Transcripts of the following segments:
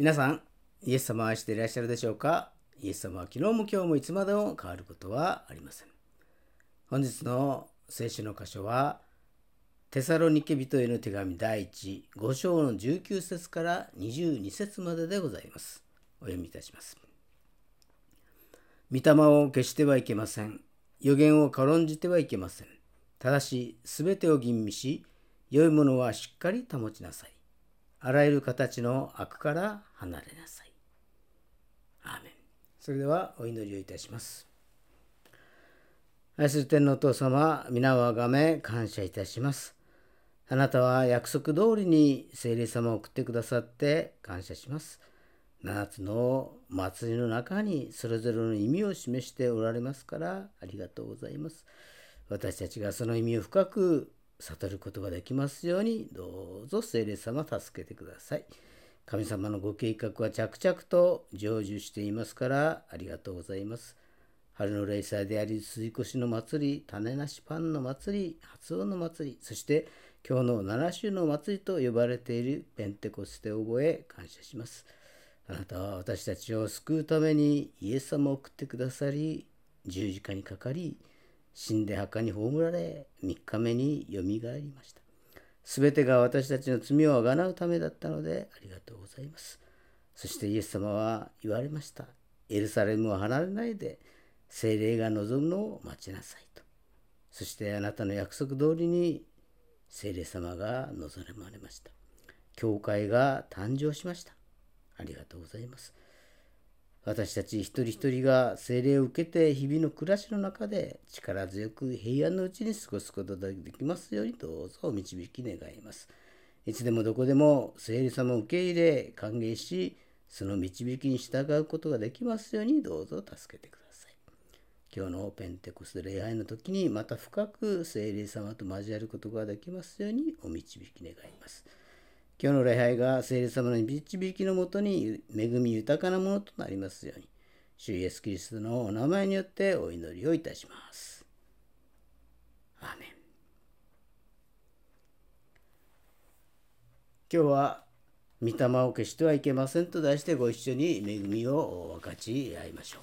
皆さん、イエス様を愛していらっしゃるでしょうか？イエス様は昨日も今日もいつまでも変わることはありません。本日の聖書の箇所は、テサロニケ人への手紙第1、5章の19節から22節まででございます。お読みいたします。御霊を消してはいけません。予言を軽んじてはいけません。ただし、すべてを吟味し、良いものはしっかり保ちなさい。あらゆる形の悪から離れなさい。アーメン。それではお祈りをいたします。愛する天のお父様、皆をあがめ感謝いたします。あなたは約束通りに聖霊様を送ってくださって感謝します。7つの祭りの中にそれぞれの意味を示しておられますからありがとうございます。私たちがその意味を深く悟ることができますようにどうぞ聖霊様助けてください。神様のご計画は着々と成就していますからありがとうございます。春の霊祭であり、水越の祭り、種なしパンの祭り、発音の祭り、そして今日の七種の祭りと呼ばれているペンテコステを覚え感謝します。あなたは私たちを救うためにイエス様を送ってくださり、十字架にかかり、死んで墓に葬られ、3日目によみがえりました。すべてが私たちの罪をあがなうためだったのでありがとうございます。そしてイエス様は言われました。エルサレムを離れないで、精霊が望むのを待ちなさいと。そしてあなたの約束通りに精霊様が望まれました。教会が誕生しました。ありがとうございます。私たち一人一人が精霊を受けて日々の暮らしの中で力強く平安のうちに過ごすことができますようにどうぞお導き願います。いつでもどこでも聖霊様を受け入れ歓迎しその導きに従うことができますようにどうぞ助けてください。今日のペンテコス礼拝の時にまた深く聖霊様と交わることができますようにお導き願います。今日の礼拝が聖霊様の導きのもとに恵み豊かなものとなりますように、主イエスキリストのお名前によってお祈りをいたします。アーメン。今日は、御霊を消してはいけませんと題してご一緒に恵みを分かち合いましょう。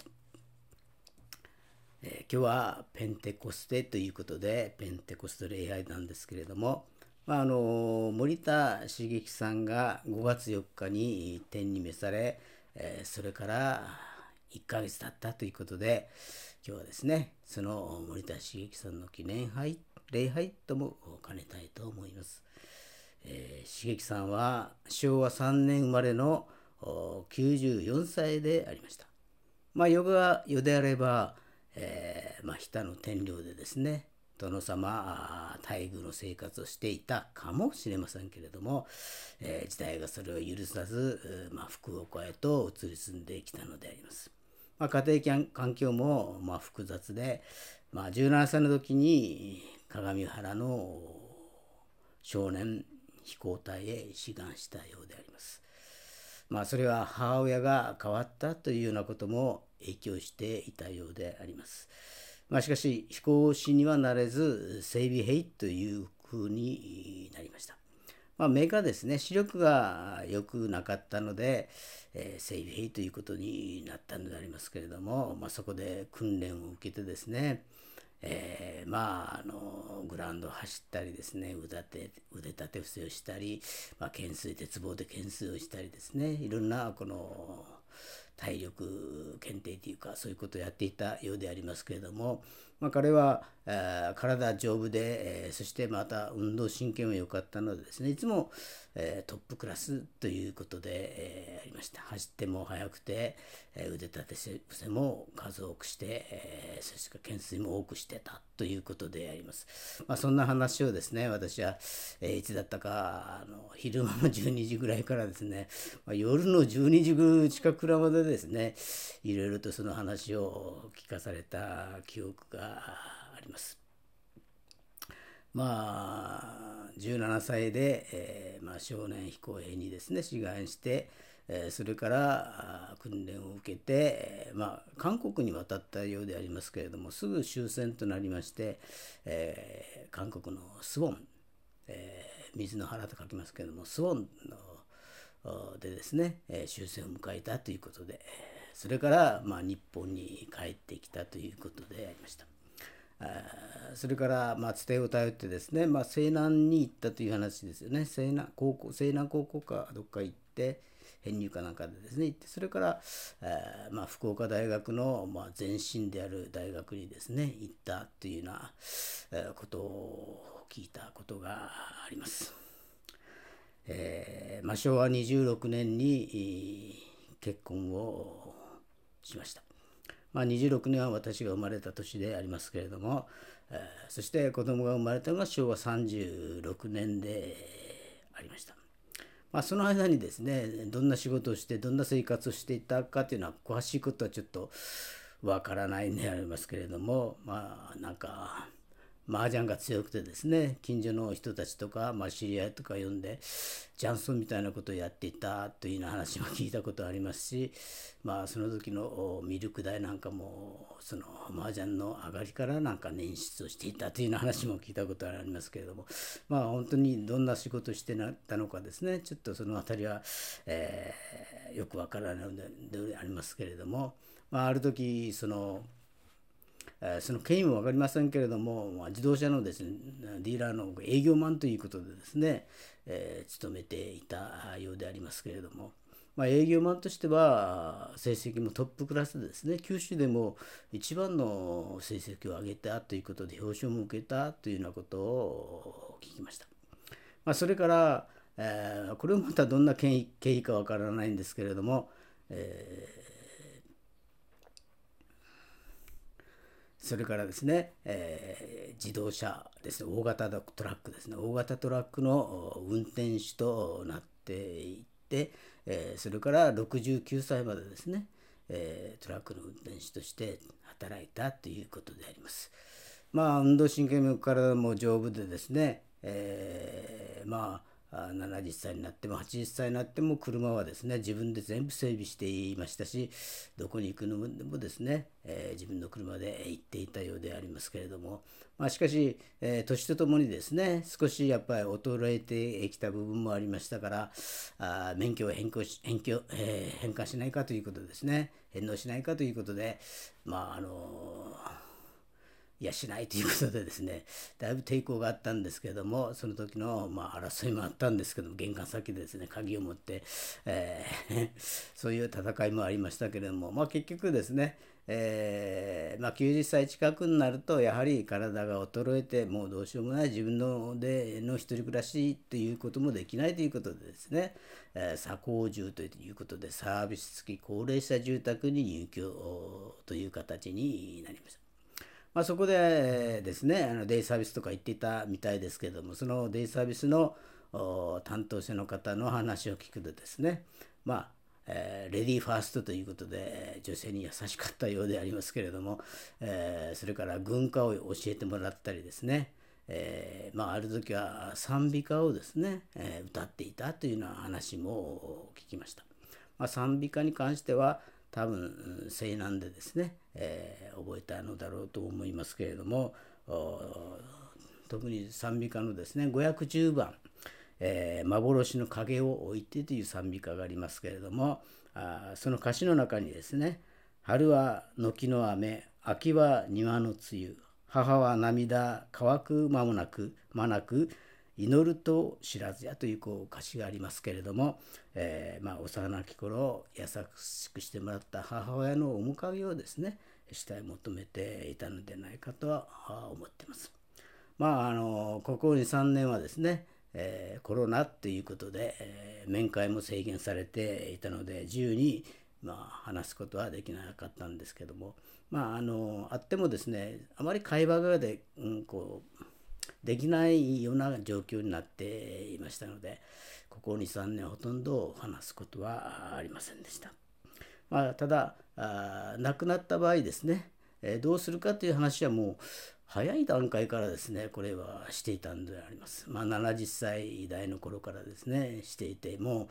えー、今日はペンテコステということで、ペンテコステ礼拝なんですけれども、まあ、あの森田茂樹さんが5月4日に天に召され、えー、それから1ヶ月経ったということで今日はですねその森田茂樹さんの記念杯礼拝とも兼ねたいと思います。えー、茂樹さんは昭和3年生まれの94歳でありました。まあ、世が世であれば、えー、まあ、日田の天領でですね殿様待遇の生活をしていたかもしれませんけれども、えー、時代がそれを許さず、まあ、福岡へと移り住んできたのであります。まあ、家庭環境もまあ複雑で、まあ、17歳の時に鏡原の少年飛行隊へ志願したようであります。まあ、それは母親が変わったというようなことも影響していたようであります。まあ、しかし飛行士にはなれず整備兵という風になりました。まあ、目がですね視力が良くなかったので、えー、整備兵ということになったのでありますけれども、まあ、そこで訓練を受けてですね、えー、まああのグラウンドを走ったりですね腕立て腕立て伏せをしたり、まあ、懸垂鉄棒で懸垂をしたりですねいろんなこの体力検定というかそういうことをやっていたようでありますけれども、まあ、彼は、えー、体丈夫で、えー、そしてまた運動神経も良かったのでですねいつも、えー、トップクラスということで、えりました走っても速くて、え腕立て伏せも数多くして、えそして懸垂も多くしてたということであります、まあ、そんな話をですね私は、えいつだったかあの昼間の12時ぐらいからですね、まあ、夜の12時近くらまでですねいろいろとその話を聞かされた記憶があります。まあ17歳で、えー、まあ、少年飛行兵にですね志願して、え、それから訓練を受けて、まあ、韓国に渡ったようでありますけれどもすぐ終戦となりまして、え韓国のスウォン、え水の原と書きますけれどもスウォンのでですね、え終戦を迎えたということでそれから、まあ、日本に帰ってきたということでありました。それから、まあ、つてを頼ってですね、まあ、西南に行ったという話ですよね西南高校西南高校かどっか行って編入かなんかでですね行ってそれから、えー、まあ、福岡大学の、まあ、前身である大学にですね行ったというような、えことを聞いたことがあります。えーまあ、昭和26年に結婚をしました。まあ、26年は私が生まれた年でありますけれども、えー、そして子供が生まれたのが昭和36年でありました。まあ、その間にですねどんな仕事をしてどんな生活をしていたかというのは詳しいことはちょっとわからないんでありますけれどもまあなんか麻雀が強くてですね近所の人たちとか、まあ、知り合いとか呼んでジャンソンみたいなことをやっていたというような話も聞いたことありますし、まあ、その時のミルク代なんかもその麻雀の上がりからなんか捻出をしていたというような話も聞いたことありますけれどもまあ本当にどんな仕事をしてなったのかですねちょっとその辺りは、えー、よくわからないのでありますけれども、まあ、ある時そのその権威も分かりませんけれども、自動車のですねディーラーの営業マンということでですね、えー、勤めていたようでありますけれども、まあ、営業マンとしては成績もトップクラスでですね九州でも一番の成績を上げたということで表彰も受けたというようなことを聞きました。まあ、それから、えー、これもまたどんな経緯かわからないんですけれども、えーそれからですね、えー、自動車ですね、大型トラックですね、大型トラックの運転手となっていって、えー、それから69歳までですね、えー、トラックの運転手として働いたということであります。まあ、運動神経も体も丈夫でですね、えー、まあ、70歳になっても80歳になっても車はですね自分で全部整備していましたしどこに行くのもですね、えー、自分の車で行っていたようでありますけれども、まあ、しかし、えー、年とともにですね少しやっぱり衰えてきた部分もありましたからあ免許を変更し変更、えー、変換しないかということですね。返納しないかということでまああのーいやしないということでですねだいぶ抵抗があったんですけどもその時の、まあ、争いもあったんですけども玄関先でですね鍵を持って、えー、そういう戦いもありましたけれども、まあ、結局ですね、えー、まあ、90歳近くになるとやはり体が衰えてもうどうしようもない自分のでの一人暮らしということもできないということでですね、えー、左高住ということでサービス付き高齢者住宅に入居という形になりました。まあ、そこでですねあのデイサービスとか行っていたみたいですけどもそのデイサービスの担当者の方の話を聞くとですねまあえ、レディーファーストということで女性に優しかったようでありますけれども、え、それから軍歌を教えてもらったりですね、え、まあ、ある時は賛美歌をですね、え歌っていたというような話も聞きました。まあ、賛美歌に関しては多分西南でですね、えー、覚えたのだろうと思いますけれども特に賛美歌のですね510番、えー、幻の影を置いてという賛美歌がありますけれどもあその歌詞の中にですね春は軒の雨秋は庭の梅雨母は涙乾く間もなく間なく祈ると知らずやというこう歌詞がありますけれども、えー、まあ、幼き頃優しくしてもらった母親の面影をですねしたい求めていたのではないかとは思っています。まああのここ23年はですね、えー、コロナっていうことで、えー、面会も制限されていたので自由に、まあ、話すことはできなかったんですけどもまああのあってもですねあまり会話がで、うん、こうできないような状況になっていましたのでここ23年ほとんど話すことはありませんでした。まあ、ただ亡くなった場合ですね、え、どうするかという話はもう早い段階からですねこれはしていたんであります。まあ、70歳代の頃からですねしていても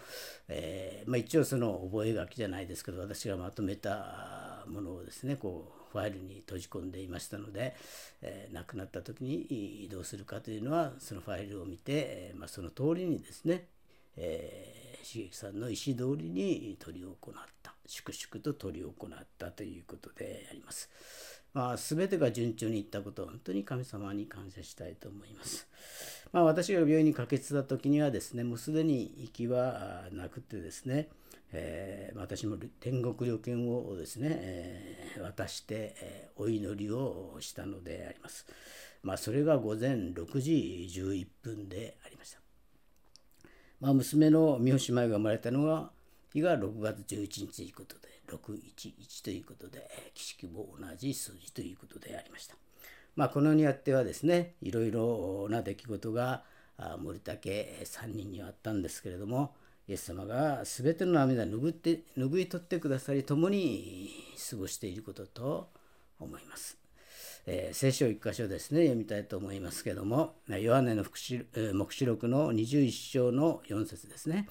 えー、まあ、一応その覚書じゃないですけど私がまとめたものをですねこうファイルに閉じ込んでいましたので、えー、亡くなった時に移動するかというのはそのファイルを見て、えー、まあ、その通りにですね、え茂樹さんの意思通りに執り行った粛々と執り行ったということであります。まあ、全てが順調にいったことを本当に神様に感謝したいと思います。まあ、私が病院に駆けつけた時にはですねもうすでに息はなくてですね、えー、私も天国旅券をですね、えー、渡して、えー、お祈りをしたのであります。まあ、それが午前6時11分でありました。まあ、娘の三星舞が生まれたのは日が6月11日ということで611ということで儀式も同じ数字ということでありました。まあ、このにあってはですねいろいろな出来事が森竹3人にはあったんですけれどもイエス様が全ての涙を拭って拭い取ってくださり共に過ごしていることと思います。えー、聖書一箇所ですね読みたいと思いますけどもヨハネの黙示録の21章の4節ですね。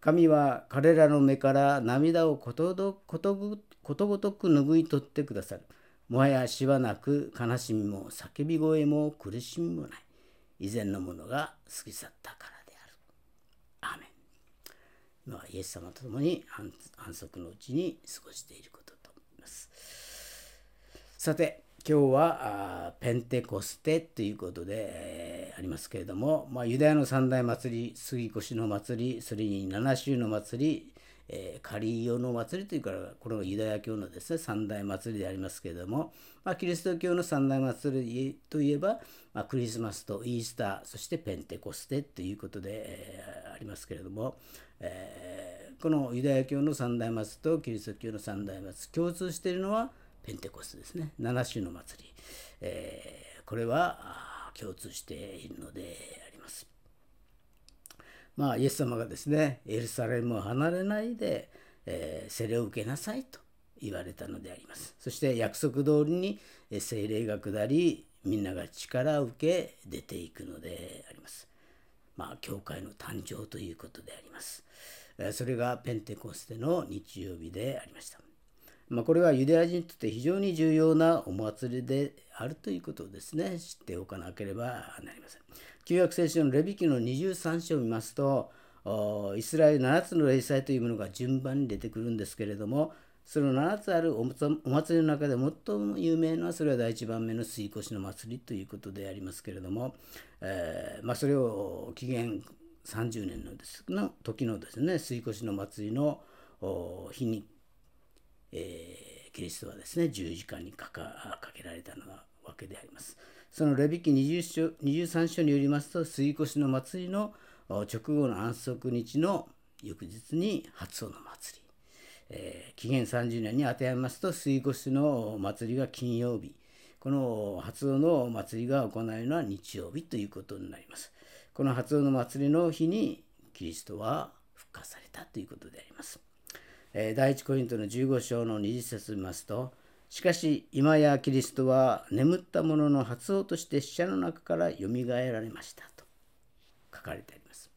神は彼らの目から涙をことことことごとく拭い取ってくださる。もはや死はなく悲しみも叫び声も苦しみもない。以前のものが過ぎ去ったから。今はイエス様と共に安息のうちに過ごしていることと思います。さて、今日はペンテコステということで、えー、ありますけれども、まあ、ユダヤの三大祭り杉越の祭りそれに七州の祭り、えー、カリオの祭りというからこれはユダヤ教のですね三大祭りでありますけれども、まあ、キリスト教の三大祭りといえば、まあ、クリスマスとイースターそしてペンテコステということで、えー、ありますけれども、えー、このユダヤ教の三大祭とキリスト教の三大祭共通しているのはペンテコスですね7種の祭り、えー、これは共通しているのであります。まあイエス様がですねエルサレムを離れないで、えー、洗礼を受けなさいと言われたのであります。そして約束通りに精霊が下りみんなが力を受け出ていくのでま。あ教会の誕生ということであります。それがペンテコステの日曜日でありました。まあ、これはユダヤ人にとって非常に重要なお祭りであるということをですね知っておかなければなりません。旧約聖書のレビ記の23章を見ますとイスラエル7つの霊祭というものが順番に出てくるんですけれどもその7つあるお祭りの中で最も有名なそれは第1番目の水越の祭りということでありますけれども、えー、まあ、それを紀元30年のですの時のですね水越の祭りの日にえー、キリストはですね十字架にかかけられたのはわけであります。そのレビ記20章23章によりますと水越の祭りの直後の安息日の翌日に初音の祭り、えー、紀元30年に当てはめますと水越の祭りが金曜日この初音の祭りが行われるのは日曜日ということになります。この初音の祭りの日にキリストは復活されたということであります。え第一コリントの15章の20節を見ますと、しかし今やキリストは眠った者の発音として死者の中からよみがえられましたと書かれてあります。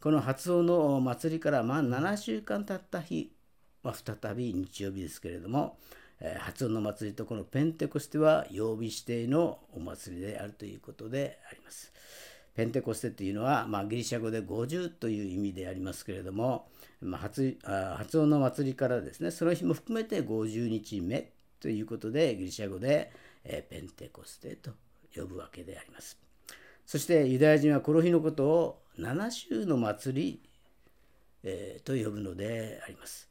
この発音の祭りからまあ7週間経った日は再び日曜日ですけれども、え発音の祭りとこのペンテコステは曜日指定のお祭りであるということであります。ペンテコステというのは、まあ、ギリシャ語で50という意味でありますけれども、まあ、発あ発音の祭りからですねその日も含めて50日目ということでギリシャ語で、えー、ペンテコステと呼ぶわけであります。そしてユダヤ人はこの日のことを7週の祭り、えー、と呼ぶのであります。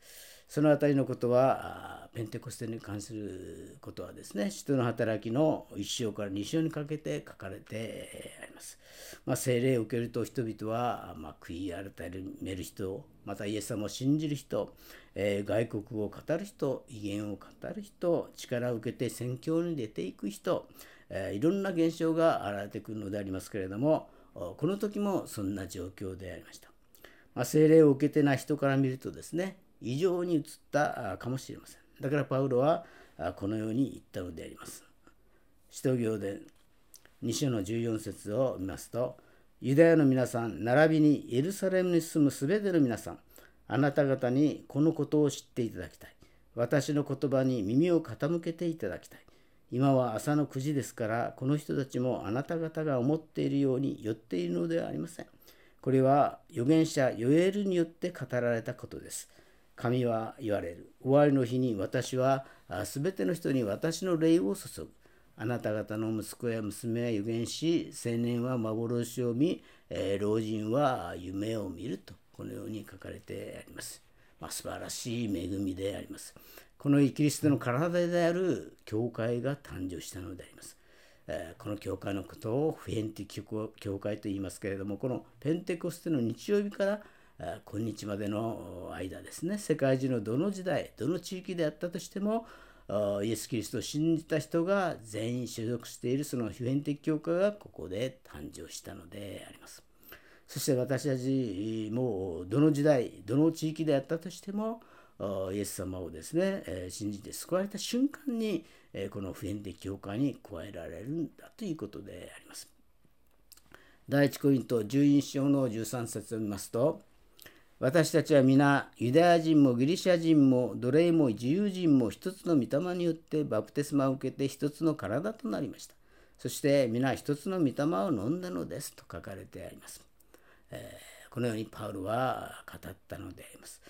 その辺りのことはペンテコステに関することはですね人の働きの1章から2章にかけて書かれてあります。まあ、聖霊を受けると人々は、まあ、悔い改める人またイエス様を信じる人、えー、外国を語る人威厳を語る人力を受けて宣教に出ていく人、えー、いろんな現象が現れてくるのでありますけれどもこの時もそんな状況でありました。まあ、聖霊を受けてない人から見るとですね異常に移ったかもしれません。だからパウロはこのように言ったのであります。使徒行伝2章の14節を見ますと、ユダヤの皆さん、並びにエルサレムに住むすべての皆さん、あなた方にこのことを知っていただきたい。私の言葉に耳を傾けていただきたい。今は朝の9時ですから、この人たちもあなた方が思っているように寄っているのではありません。これは預言者ヨエルによって語られたことです。神は言われる。終わりの日に私はすべての人に私の霊を注ぐ。あなた方の息子や娘は預言し、青年は幻を見、え、老人は夢を見ると、このように書かれてあります。まあ、素晴らしい恵みであります。このキリストの体である教会が誕生したのであります。え、この教会のことを普遍的教会と言いますけれども、このペンテコステの日曜日から今日までの間ですね、世界中のどの時代、どの地域であったとしても、イエス・キリストを信じた人が全員所属しているその普遍的教会がここで誕生したのであります。そして私たちもどの時代、どの地域であったとしても、イエス様をですね、信じて救われた瞬間に、この普遍的教会に加えられるんだということであります。第一コリント11章の13節を見ますと、私たちは皆ユダヤ人もギリシャ人も奴隷も自由人も一つの御霊によってバプテスマを受けて一つの体となりました。そして皆一つの御霊を飲んだのですと書かれてあります。えー、このようにパウルは語ったのであります。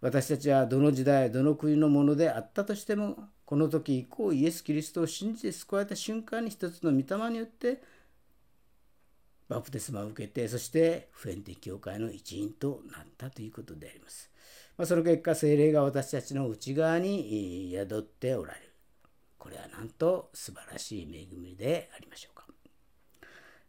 私たちはどの時代、どの国のものであったとしても、この時以降イエス・キリストを信じて救われた瞬間に一つの御霊によってバプテスマを受けて、そして普遍的教会の一員となったということであります。まあ、その結果、精霊が私たちの内側に宿っておられる。これはなんと素晴らしい恵みでありましょうか。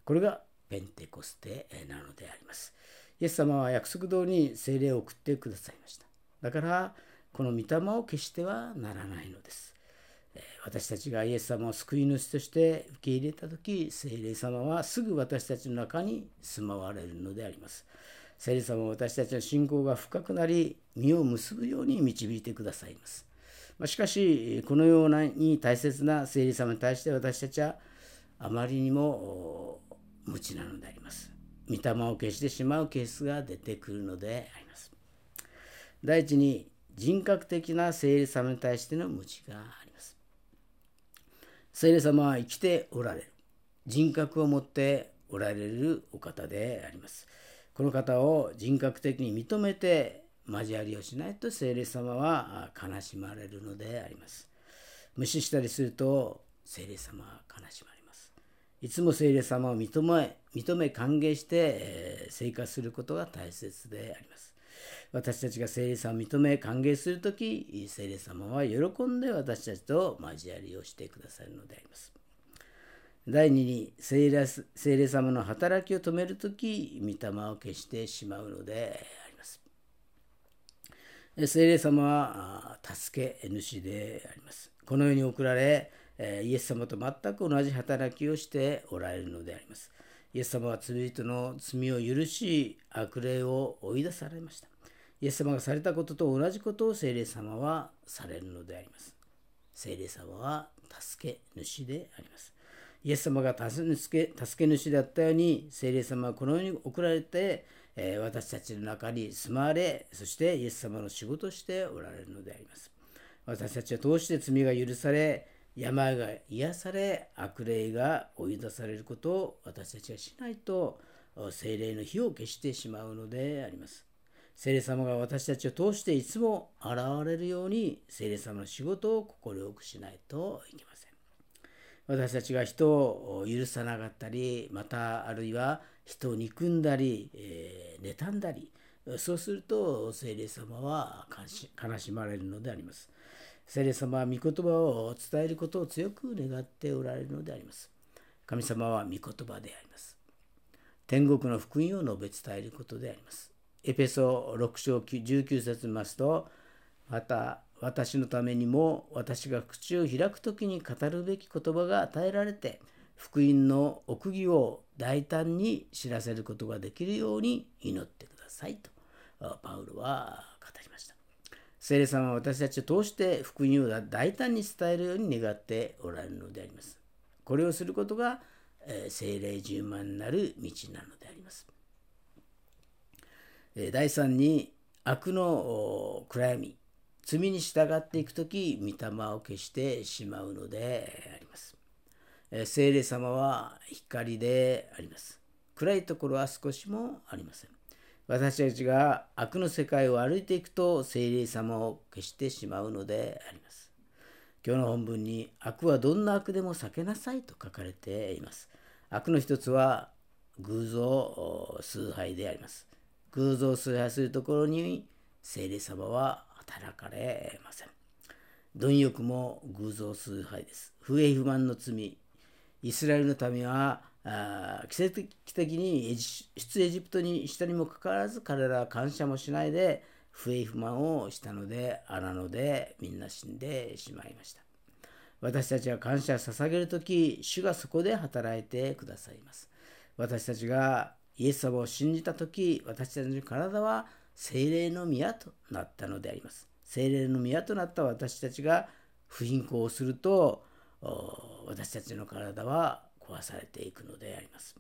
これがペンテコステなのであります。イエス様は約束通りに精霊を送ってくださいました。だから、この御霊を消してはならないのです。私たちがイエス様を救い主として受け入れた時聖霊様はすぐ私たちの中に住まわれるのであります。聖霊様は私たちの信仰が深くなり実を結ぶように導いてくださいます。しかしこのようなに大切な聖霊様に対して私たちはあまりにも無知なのであります。御霊を消してしまうケースが出てくるのであります。第一に人格的な聖霊様に対しての無知があります。聖霊様は生きておられる。人格を持っておられるお方であります。この方を人格的に認めて交わりをしないと聖霊様は悲しまれるのであります。無視したりすると聖霊様は悲しまれます。いつも聖霊様を認め、認め歓迎して生活することが大切であります。私たちが聖霊様を認め歓迎するとき、聖霊様は喜んで私たちと交わりをしてくださるのであります。第2に聖霊聖霊様の働きを止めるとき、御霊を消してしまうのであります。聖霊様は助け主であります。この世に送られ、イエス様と全く同じ働きをしておられるのであります。イエス様は罪人の罪を許し、悪霊を追い出されました。イエス様がされたことと同じことを聖霊様はされるのであります。聖霊様は助け主であります。イエス様が助け助け主であったように、聖霊様はこの世に送られて、え、私たちの中に住まわれ、そしてイエス様の仕事をしておられるのであります。私たちは通して罪が許され、病が癒され、悪霊が追い出されることを私たちがしないと、精霊の火を消してしまうのであります。聖霊様が私たちを通していつも現れるように聖霊様の仕事を快くしないといけません。私たちが人を許さなかったり、またあるいは人を憎んだり、えー、妬んだり、そうすると聖霊様は悲しまれるのであります。聖霊様は御言葉を伝えることを強く願っておられるのであります。神様は御言葉であります。天国の福音を述べ伝えることであります。エペソ6章19節見ますと、また私のためにも私が口を開く時に語るべき言葉が与えられて、福音の奥義を大胆に知らせることができるように祈ってくださいと、パウルは語りました。聖霊様は私たちを通して福音を大胆に伝えるように願っておられるのであります。これをすることが、えー、聖霊十万になる道なのであります。第3に悪の暗闇罪に従っていく時御霊を消してしまうのであります聖霊様は光であります暗いところは少しもありません。私たちが悪の世界を歩いていくと精霊様を消してしまうのであります。今日の本文に悪はどんな悪でも避けなさいと書かれています。悪の一つは偶像崇拝であります。偶像崇拝するところに精霊様は働かれません。貪欲も偶像崇拝です。不平不満の罪。イスラエルの民は奇跡的に出エジプトにしたにもかかわらず彼らは感謝もしないで不平不満をしたので荒野でみんな死んでしまいました。私たちは感謝を捧げる時主がそこで働いてくださいます。私たちがイエス様を信じた時私たちの体は精霊の宮となったのであります。精霊の宮となった私たちが不貧困をすると私たちの体は壊されていくのであります。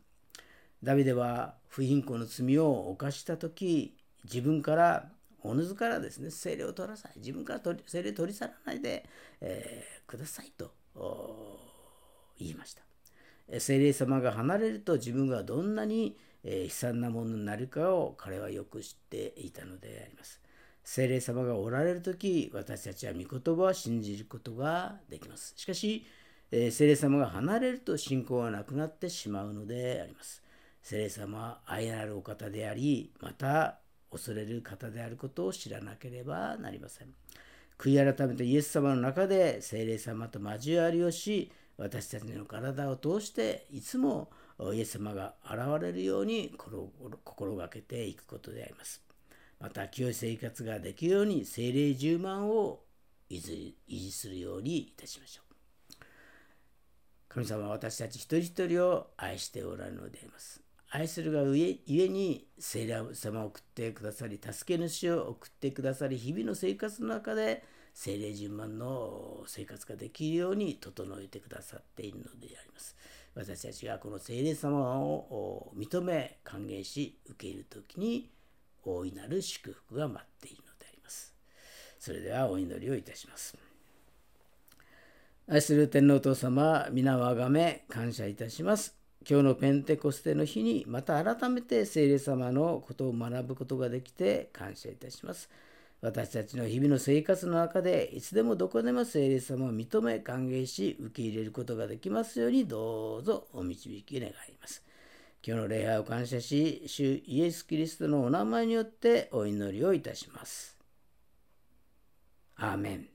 ダビデは不貧困の罪を犯した時自分からおのずからですね精霊を取らさい自分から精霊取り去らないで、えー、くださいと言いました精霊様が離れると自分がどんなに、えー、悲惨なものになるかを彼はよく知っていたのであります精霊様がおられる時私たちは御言葉を信じることができますしかしえー、聖霊様が離れると信仰はなくなってしまうのであります。聖霊様は愛なるお方であり、また恐れる方であることを知らなければなりません。悔い改めてイエス様の中で聖霊様と交わりをし、私たちの体を通していつもイエス様が現れるように心がけていくことであります。また清い生活ができるように精霊10万を維持するようにいたしましょう。神様は私たち一人一人を愛しておられるのであります。愛するがゆえに聖霊様を送ってくださり、助け主を送ってくださり、日々の生活の中で精霊順番の生活ができるように整えてくださっているのであります。私たちがこの聖霊様を認め、歓迎し、受け入れる時に大いなる祝福が待っているのであります。それではお祈りをいたします。愛する天皇父様、皆をあがめ感謝いたします。今日のペンテコステの日にまた改めて聖霊様のことを学ぶことができて感謝いたします。私たちの日々の生活の中でいつでもどこでも聖霊様を認め歓迎し受け入れることができますようにどうぞお導き願います。今日の礼拝を感謝し、主イエス・キリストのお名前によってお祈りをいたします。アーメン。